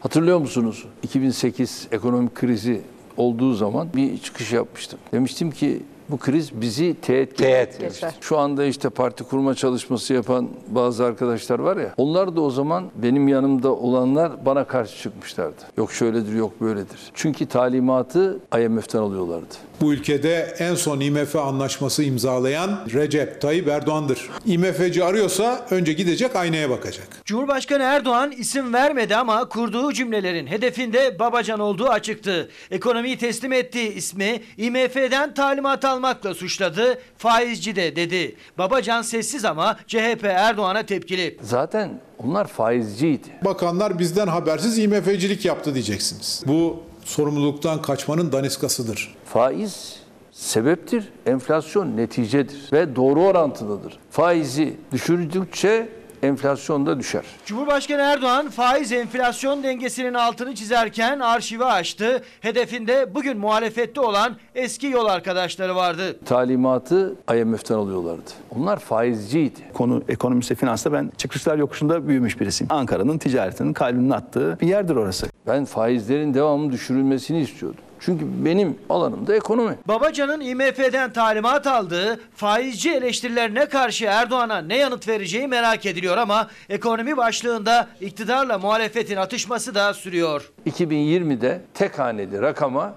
Speaker 2: Hatırlıyor musunuz? 2008 ekonomik krizi olduğu zaman bir çıkış yapmıştım. Demiştim ki bu kriz bizi teğet teğet
Speaker 16: Geçer.
Speaker 2: Şu anda işte parti kurma çalışması yapan bazı arkadaşlar var ya. Onlar da o zaman benim yanımda olanlar bana karşı çıkmışlardı. Yok şöyledir yok böyledir. Çünkü talimatı IMF'den alıyorlardı.
Speaker 28: Bu ülkede en son IMF anlaşması imzalayan Recep Tayyip Erdoğan'dır. IMF'ci arıyorsa önce gidecek aynaya bakacak.
Speaker 29: Cumhurbaşkanı Erdoğan isim vermedi ama kurduğu cümlelerin hedefinde Babacan olduğu açıktı. Ekonomiyi teslim ettiği ismi IMF'den talimat almakla suçladı. Faizci de dedi. Babacan sessiz ama CHP Erdoğan'a tepkili.
Speaker 2: Zaten onlar faizciydi.
Speaker 28: Bakanlar bizden habersiz IMF'cilik yaptı diyeceksiniz. Bu sorumluluktan kaçmanın daniskasıdır.
Speaker 2: Faiz sebeptir, enflasyon neticedir ve doğru orantılıdır. Faizi düşürdükçe enflasyon da düşer.
Speaker 29: Cumhurbaşkanı Erdoğan faiz enflasyon dengesinin altını çizerken arşivi açtı. Hedefinde bugün muhalefette olan eski yol arkadaşları vardı.
Speaker 2: Talimatı IMF'den alıyorlardı. Onlar faizciydi.
Speaker 30: Konu ekonomisi finansta ben çıkışlar yokuşunda büyümüş birisiyim. Ankara'nın ticaretinin kalbinin attığı bir yerdir orası.
Speaker 2: Ben faizlerin devamlı düşürülmesini istiyordum. Çünkü benim alanım da ekonomi.
Speaker 29: Babacan'ın IMF'den talimat aldığı faizci eleştirilerine karşı Erdoğan'a ne yanıt vereceği merak ediliyor ama ekonomi başlığında iktidarla muhalefetin atışması da sürüyor.
Speaker 2: 2020'de tek haneli rakama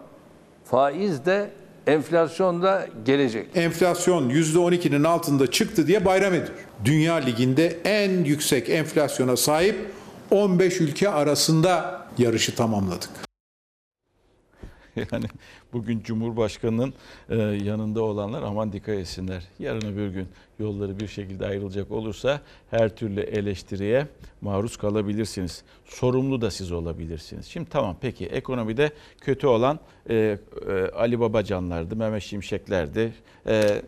Speaker 2: faiz de enflasyon da gelecek.
Speaker 28: Enflasyon %12'nin altında çıktı diye bayram ediyor. Dünya liginde en yüksek enflasyona sahip 15 ülke arasında yarışı tamamladık.
Speaker 1: Yani bugün Cumhurbaşkanı'nın e, yanında olanlar aman dikkat etsinler. Yarın öbür gün yolları bir şekilde ayrılacak olursa her türlü eleştiriye maruz kalabilirsiniz. Sorumlu da siz olabilirsiniz. Şimdi tamam peki ekonomide kötü olan e, e, Ali Babacanlardı, Mehmet Şimşeklerdi. E,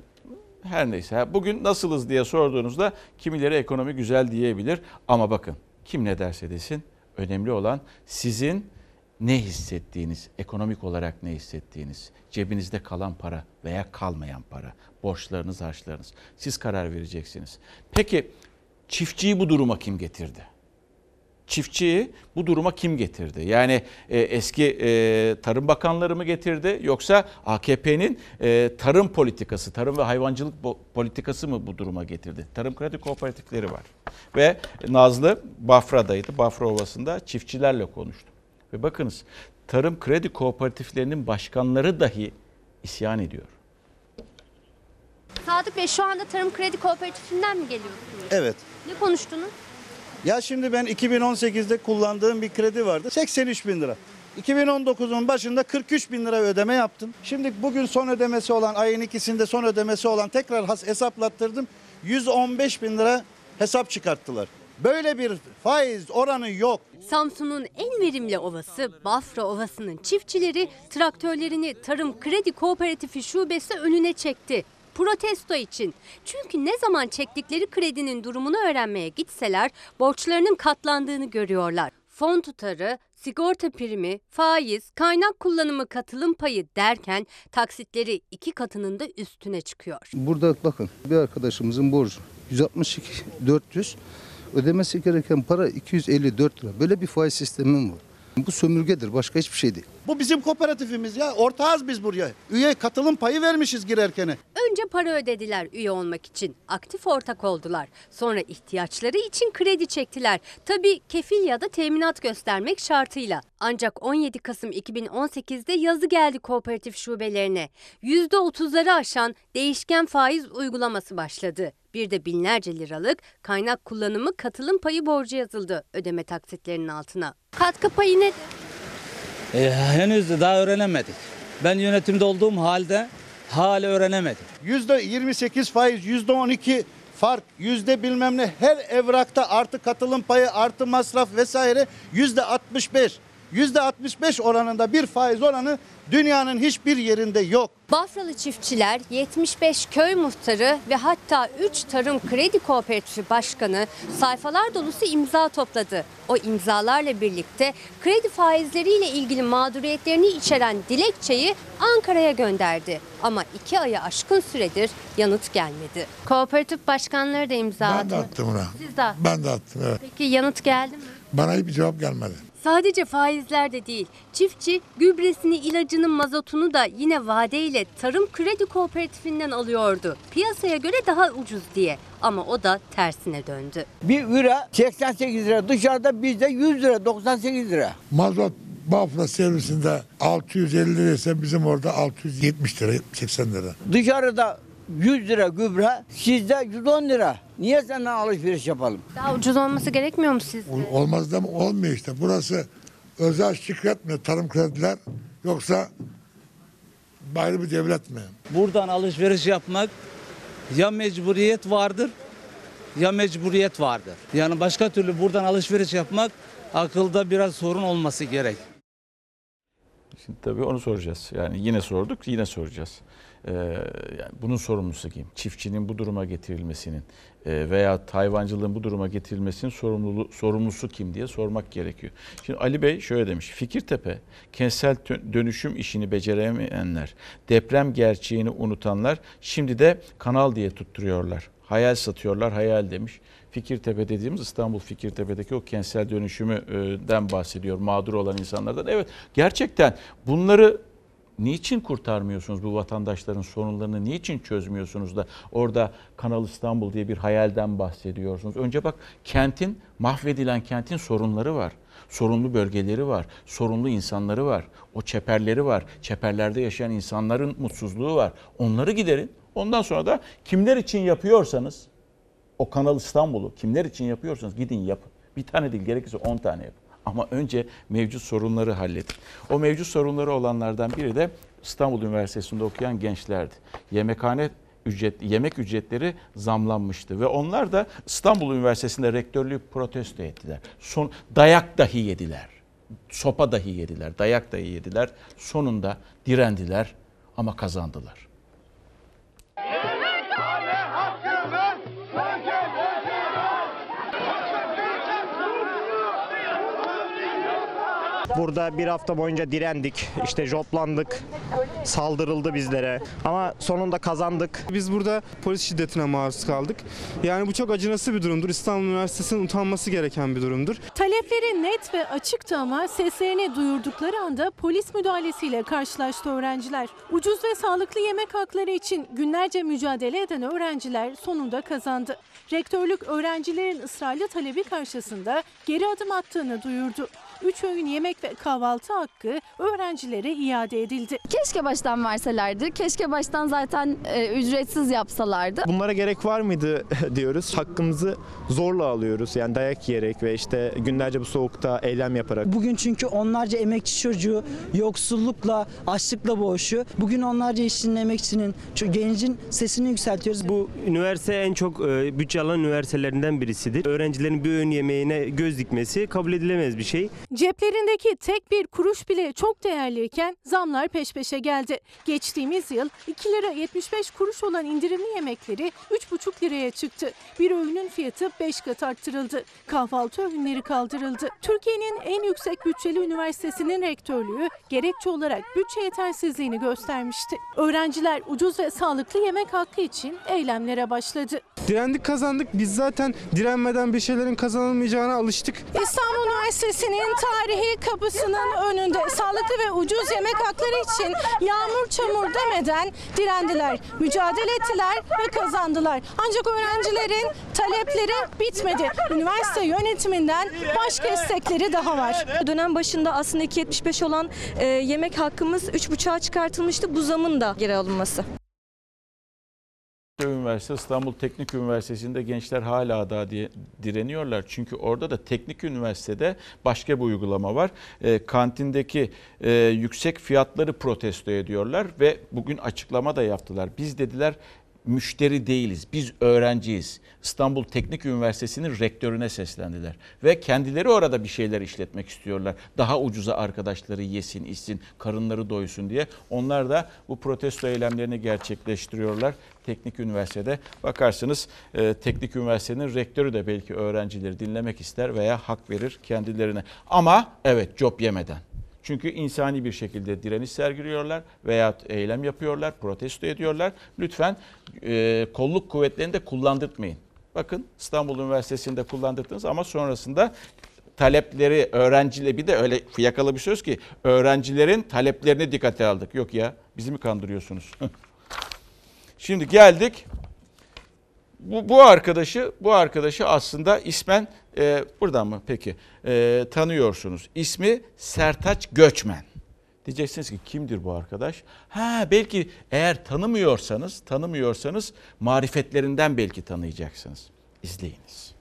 Speaker 1: her neyse bugün nasılız diye sorduğunuzda kimileri ekonomi güzel diyebilir. Ama bakın kim ne derse desin önemli olan sizin ne hissettiğiniz, ekonomik olarak ne hissettiğiniz, cebinizde kalan para veya kalmayan para, borçlarınız, harçlarınız. Siz karar vereceksiniz. Peki çiftçiyi bu duruma kim getirdi? Çiftçiyi bu duruma kim getirdi? Yani e, eski e, tarım bakanları mı getirdi yoksa AKP'nin e, tarım politikası, tarım ve hayvancılık politikası mı bu duruma getirdi? Tarım kredi kooperatifleri var. Ve Nazlı Bafra'daydı. Bafra Ovası'nda çiftçilerle konuştu. Ve bakınız tarım kredi kooperatiflerinin başkanları dahi isyan ediyor.
Speaker 31: Sadık Bey şu anda Tarım Kredi Kooperatifinden mi geliyorsunuz?
Speaker 32: Evet.
Speaker 31: Ne konuştunuz?
Speaker 32: Ya şimdi ben 2018'de kullandığım bir kredi vardı. 83 bin lira. 2019'un başında 43 bin lira ödeme yaptım. Şimdi bugün son ödemesi olan ayın ikisinde son ödemesi olan tekrar hesaplattırdım. 115 bin lira hesap çıkarttılar. Böyle bir faiz oranı yok.
Speaker 31: Samsun'un en verimli ovası Bafra Ovası'nın çiftçileri traktörlerini Tarım Kredi Kooperatifi şubesi önüne çekti. Protesto için. Çünkü ne zaman çektikleri kredinin durumunu öğrenmeye gitseler borçlarının katlandığını görüyorlar. Fon tutarı, sigorta primi, faiz, kaynak kullanımı katılım payı derken taksitleri iki katının da üstüne çıkıyor.
Speaker 33: Burada bakın bir arkadaşımızın borcu 162 400 ödemesi gereken para 254 lira. Böyle bir faiz sistemi var. Bu sömürgedir başka hiçbir şey değil.
Speaker 32: Bu bizim kooperatifimiz ya. Ortağız biz buraya. Üye katılım payı vermişiz girerkene.
Speaker 31: Önce para ödediler üye olmak için. Aktif ortak oldular. Sonra ihtiyaçları için kredi çektiler. Tabii kefil ya da teminat göstermek şartıyla. Ancak 17 Kasım 2018'de yazı geldi kooperatif şubelerine. %30'ları aşan değişken faiz uygulaması başladı. Bir de binlerce liralık kaynak kullanımı katılım payı borcu yazıldı ödeme taksitlerinin altına. Katkı payı nedir?
Speaker 34: E, henüz daha öğrenemedik. Ben yönetimde olduğum halde hala öğrenemedim.
Speaker 32: %28 faiz, %12 fark, yüzde bilmem ne her evrakta artı katılım payı, artı masraf vesaire %65. %65 oranında bir faiz oranı dünyanın hiçbir yerinde yok.
Speaker 31: Bafralı çiftçiler 75 köy muhtarı ve hatta 3 tarım kredi kooperatifi başkanı sayfalar dolusu imza topladı. O imzalarla birlikte kredi faizleriyle ilgili mağduriyetlerini içeren dilekçeyi Ankara'ya gönderdi. Ama iki aya aşkın süredir yanıt gelmedi. Kooperatif başkanları da imza
Speaker 35: Ben de
Speaker 31: attı.
Speaker 35: attım ona.
Speaker 31: Siz de attınız.
Speaker 35: Ben de attım evet.
Speaker 31: Peki yanıt geldi mi?
Speaker 35: Bana hiçbir cevap gelmedi.
Speaker 31: Sadece faizler de değil. Çiftçi gübresini, ilacını, mazotunu da yine vadeyle Tarım Kredi Kooperatifinden alıyordu. Piyasaya göre daha ucuz diye. Ama o da tersine döndü.
Speaker 36: Bir lira 88 lira dışarıda bizde 100 lira 98 lira.
Speaker 35: Mazot Bafra servisinde 650 liraysa bizim orada 670 lira 80 lira.
Speaker 36: Dışarıda 100 lira gübre sizde 110 lira. Niye senden alışveriş yapalım?
Speaker 31: Daha ucuz olması gerekmiyor mu sizce?
Speaker 35: Olmaz da mı? olmuyor işte. Burası özel şirket mi tarım krediler yoksa ayrı bir devlet mi?
Speaker 34: Buradan alışveriş yapmak ya mecburiyet vardır ya mecburiyet vardır. Yani başka türlü buradan alışveriş yapmak akılda biraz sorun olması gerek.
Speaker 1: Şimdi tabii onu soracağız. Yani yine sorduk, yine soracağız. Ee, yani bunun sorumlusu kim? Çiftçinin bu duruma getirilmesinin e, veya hayvancılığın bu duruma getirilmesinin sorumluluğu, sorumlusu kim diye sormak gerekiyor. Şimdi Ali Bey şöyle demiş. Fikirtepe, kentsel dönüşüm işini beceremeyenler, deprem gerçeğini unutanlar şimdi de kanal diye tutturuyorlar. Hayal satıyorlar, hayal demiş. Fikirtepe dediğimiz İstanbul Fikirtepe'deki o kentsel dönüşümden bahsediyor. Mağdur olan insanlardan. Evet gerçekten bunları niçin kurtarmıyorsunuz bu vatandaşların sorunlarını niçin çözmüyorsunuz da orada Kanal İstanbul diye bir hayalden bahsediyorsunuz. Önce bak kentin mahvedilen kentin sorunları var. Sorunlu bölgeleri var, sorunlu insanları var, o çeperleri var, çeperlerde yaşayan insanların mutsuzluğu var. Onları giderin. Ondan sonra da kimler için yapıyorsanız o Kanal İstanbul'u kimler için yapıyorsanız gidin yapın. Bir tane değil gerekirse 10 tane yapın. Ama önce mevcut sorunları halledin. O mevcut sorunları olanlardan biri de İstanbul Üniversitesi'nde okuyan gençlerdi. Yemekhane ücret, yemek ücretleri zamlanmıştı ve onlar da İstanbul Üniversitesi'nde rektörlüğü protesto ettiler. Son dayak dahi yediler. Sopa dahi yediler, dayak dahi yediler. Sonunda direndiler ama kazandılar.
Speaker 37: Burada bir hafta boyunca direndik, işte joplandık, saldırıldı bizlere ama sonunda kazandık.
Speaker 38: Biz burada polis şiddetine maruz kaldık. Yani bu çok acınası bir durumdur. İstanbul Üniversitesi'nin utanması gereken bir durumdur.
Speaker 39: Talepleri net ve açıktı ama seslerini duyurdukları anda polis müdahalesiyle karşılaştı öğrenciler. Ucuz ve sağlıklı yemek hakları için günlerce mücadele eden öğrenciler sonunda kazandı. Rektörlük öğrencilerin ısrarlı talebi karşısında geri adım attığını duyurdu. 3 öğün yemek ve kahvaltı hakkı öğrencilere iade edildi.
Speaker 40: Keşke baştan verselerdi. Keşke baştan zaten e, ücretsiz yapsalardı.
Speaker 37: Bunlara gerek var mıydı diyoruz. Hakkımızı zorla alıyoruz. Yani dayak yiyerek ve işte günlerce bu soğukta eylem yaparak.
Speaker 41: Bugün çünkü onlarca emekçi çocuğu yoksullukla, açlıkla boğuşuyor. Bugün onlarca işçinin, emekçinin, gencin sesini yükseltiyoruz.
Speaker 42: Bu üniversite en çok e, bütçe alan üniversitelerinden birisidir. Öğrencilerin bir öğün yemeğine göz dikmesi kabul edilemez bir şey.
Speaker 39: Ceplerindeki tek bir kuruş bile çok değerliyken zamlar peş peşe geldi. Geçtiğimiz yıl 2 lira 75 kuruş olan indirimli yemekleri 3,5 liraya çıktı. Bir öğünün fiyatı 5 kat arttırıldı. Kahvaltı öğünleri kaldırıldı. Türkiye'nin en yüksek bütçeli üniversitesinin rektörlüğü gerekçe olarak bütçe yetersizliğini göstermişti. Öğrenciler ucuz ve sağlıklı yemek hakkı için eylemlere başladı.
Speaker 38: Direndik kazandık. Biz zaten direnmeden bir şeylerin kazanılmayacağına alıştık.
Speaker 39: İstanbul Üniversitesi'nin tarihi kapısının önünde sağlıklı ve ucuz yemek hakları için yağmur çamur demeden direndiler, mücadele ettiler ve kazandılar. Ancak öğrencilerin talepleri bitmedi. Üniversite yönetiminden başka istekleri daha var.
Speaker 43: Dönem başında aslında 2.75 olan e, yemek hakkımız 3.5'a çıkartılmıştı. Bu zamın da geri alınması.
Speaker 1: Üniversite İstanbul Teknik Üniversitesi'nde gençler hala daha diye direniyorlar. Çünkü orada da teknik üniversitede başka bir uygulama var. E, kantindeki e, yüksek fiyatları protesto ediyorlar ve bugün açıklama da yaptılar. Biz dediler müşteri değiliz. Biz öğrenciyiz. İstanbul Teknik Üniversitesi'nin rektörüne seslendiler. Ve kendileri orada bir şeyler işletmek istiyorlar. Daha ucuza arkadaşları yesin, içsin, karınları doysun diye. Onlar da bu protesto eylemlerini gerçekleştiriyorlar. Teknik Üniversitede bakarsınız e, Teknik Üniversitenin rektörü de belki öğrencileri dinlemek ister veya hak verir kendilerine. Ama evet job yemeden. Çünkü insani bir şekilde direniş sergiliyorlar veya eylem yapıyorlar, protesto ediyorlar. Lütfen e, kolluk kuvvetlerini de kullandırtmayın. Bakın İstanbul Üniversitesi'nde kullandırdınız ama sonrasında talepleri öğrenciyle bir de öyle fiyakalı bir söz ki öğrencilerin taleplerini dikkate aldık. Yok ya bizi mi kandırıyorsunuz? Şimdi geldik bu, bu arkadaşı bu arkadaşı aslında ismen e, buradan mı peki e, tanıyorsunuz. İsmi Sertaç Göçmen. Diyeceksiniz ki kimdir bu arkadaş? Ha belki eğer tanımıyorsanız tanımıyorsanız marifetlerinden belki tanıyacaksınız. İzleyiniz.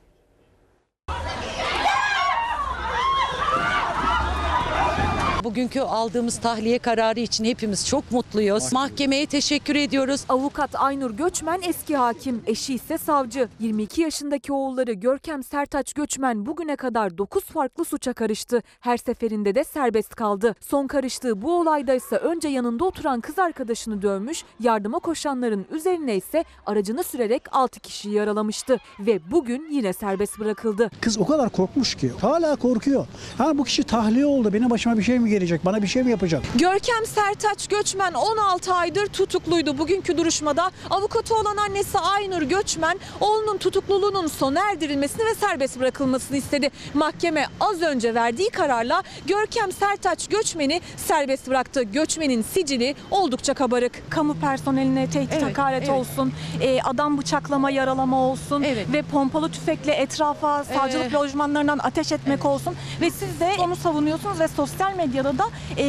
Speaker 44: Bugünkü aldığımız tahliye kararı için hepimiz çok mutluyuz. Mahkemeye teşekkür ediyoruz.
Speaker 45: Avukat Aynur Göçmen eski hakim, eşi ise savcı. 22 yaşındaki oğulları Görkem Sertaç Göçmen bugüne kadar 9 farklı suça karıştı. Her seferinde de serbest kaldı. Son karıştığı bu olayda ise önce yanında oturan kız arkadaşını dövmüş, yardıma koşanların üzerine ise aracını sürerek 6 kişiyi yaralamıştı. Ve bugün yine serbest bırakıldı.
Speaker 46: Kız o kadar korkmuş ki hala korkuyor. Ha bu kişi tahliye oldu benim başıma bir şey mi gelecek bana bir şey mi yapacak?
Speaker 45: Görkem Sertaç Göçmen 16 aydır tutukluydu. Bugünkü duruşmada avukatı olan annesi Aynur Göçmen oğlunun tutukluluğunun sona erdirilmesini ve serbest bırakılmasını istedi. Mahkeme az önce verdiği kararla Görkem Sertaç Göçmen'i serbest bıraktı. Göçmen'in sicili oldukça kabarık. Kamu personeline tehdit
Speaker 44: Evet,
Speaker 45: hakaret
Speaker 44: evet.
Speaker 45: olsun, e, adam bıçaklama yaralama olsun ve pompalı tüfekle etrafa savcılık
Speaker 44: Ee,
Speaker 45: lojmanlarından ateş etmek olsun ve siz de onu savunuyorsunuz ve sosyal medyada da e,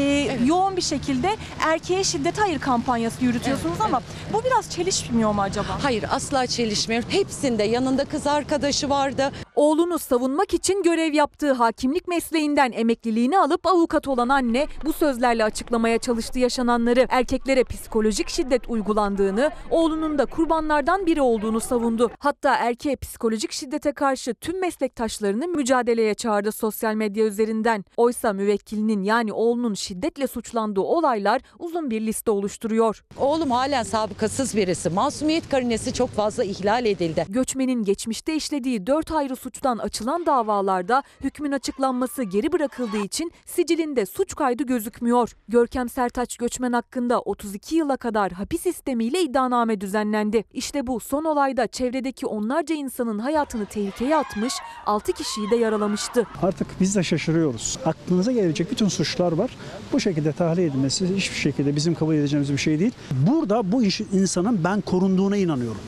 Speaker 45: yoğun bir şekilde erkeğe şiddete hayır kampanyası yürütüyorsunuz ama bu biraz çelişmiyor mu acaba?
Speaker 44: Hayır asla çelişmiyor. Hepsinde yanında kız arkadaşı vardı.
Speaker 45: Oğlunu savunmak için görev yaptığı hakimlik mesleğinden emekliliğini alıp avukat olan anne bu sözlerle açıklamaya çalıştı yaşananları. Erkeklere psikolojik şiddet uygulandığını, oğlunun da kurbanlardan biri olduğunu savundu. Hatta erkeğe psikolojik şiddete karşı tüm meslektaşlarını mücadeleye çağırdı sosyal medya üzerinden. Oysa müvekkilinin yani oğlunun şiddetle suçlandığı olaylar uzun bir liste oluşturuyor.
Speaker 44: Oğlum halen sabıkasız birisi. Masumiyet karinesi çok fazla ihlal edildi.
Speaker 45: Göçmenin geçmişte işlediği 4 ayrı suçtan açılan davalarda hükmün açıklanması geri bırakıldığı için sicilinde suç kaydı gözükmüyor. Görkem Sertaç Göçmen hakkında 32 yıla kadar hapis sistemiyle iddianame düzenlendi. İşte bu son olayda çevredeki onlarca insanın hayatını tehlikeye atmış, 6 kişiyi de yaralamıştı.
Speaker 46: Artık biz de şaşırıyoruz. Aklınıza gelebilecek bütün suçlar var. Bu şekilde tahliye edilmesi hiçbir şekilde bizim kabul edeceğimiz bir şey değil. Burada bu insanın ben korunduğuna inanıyorum.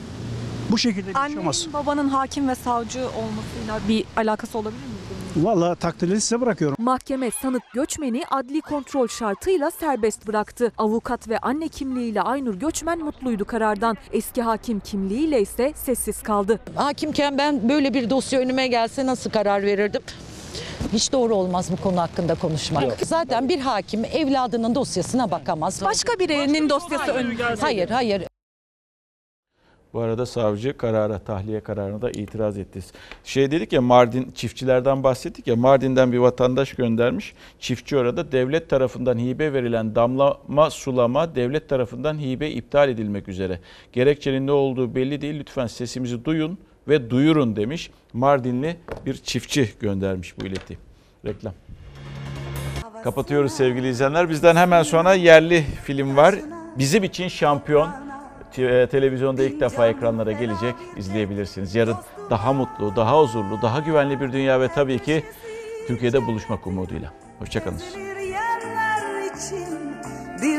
Speaker 46: Bu şekilde yaşamaz.
Speaker 45: Annenin babanın hakim ve savcı olmasıyla bir alakası olabilir mi?
Speaker 46: Vallahi takdirleri size bırakıyorum.
Speaker 45: Mahkeme sanık Göçmen'i adli kontrol şartıyla serbest bıraktı. Avukat ve anne kimliğiyle Aynur Göçmen mutluydu karardan. Eski hakim kimliğiyle ise sessiz kaldı.
Speaker 44: Hakimken ben böyle bir dosya önüme gelse nasıl karar verirdim? Hiç doğru olmaz bu konu hakkında konuşmak. Zaten bir hakim evladının dosyasına bakamaz.
Speaker 45: Başka birinin dosyası ön.
Speaker 44: Hayır, hayır.
Speaker 1: Bu arada savcı karara, tahliye kararına da itiraz etti. Şey dedik ya Mardin çiftçilerden bahsettik ya Mardin'den bir vatandaş göndermiş. Çiftçi orada devlet tarafından hibe verilen damlama sulama devlet tarafından hibe iptal edilmek üzere. Gerekçenin ne olduğu belli değil. Lütfen sesimizi duyun ve duyurun demiş. Mardinli bir çiftçi göndermiş bu ileti. Reklam. Kapatıyoruz sevgili izleyenler. Bizden hemen sonra yerli film var. Bizim için şampiyon. Te- Televizyonda ilk defa ekranlara gelecek. izleyebilirsiniz. Yarın daha mutlu, daha huzurlu, daha güvenli bir dünya ve tabii ki Türkiye'de buluşmak umuduyla. Hoşçakalın.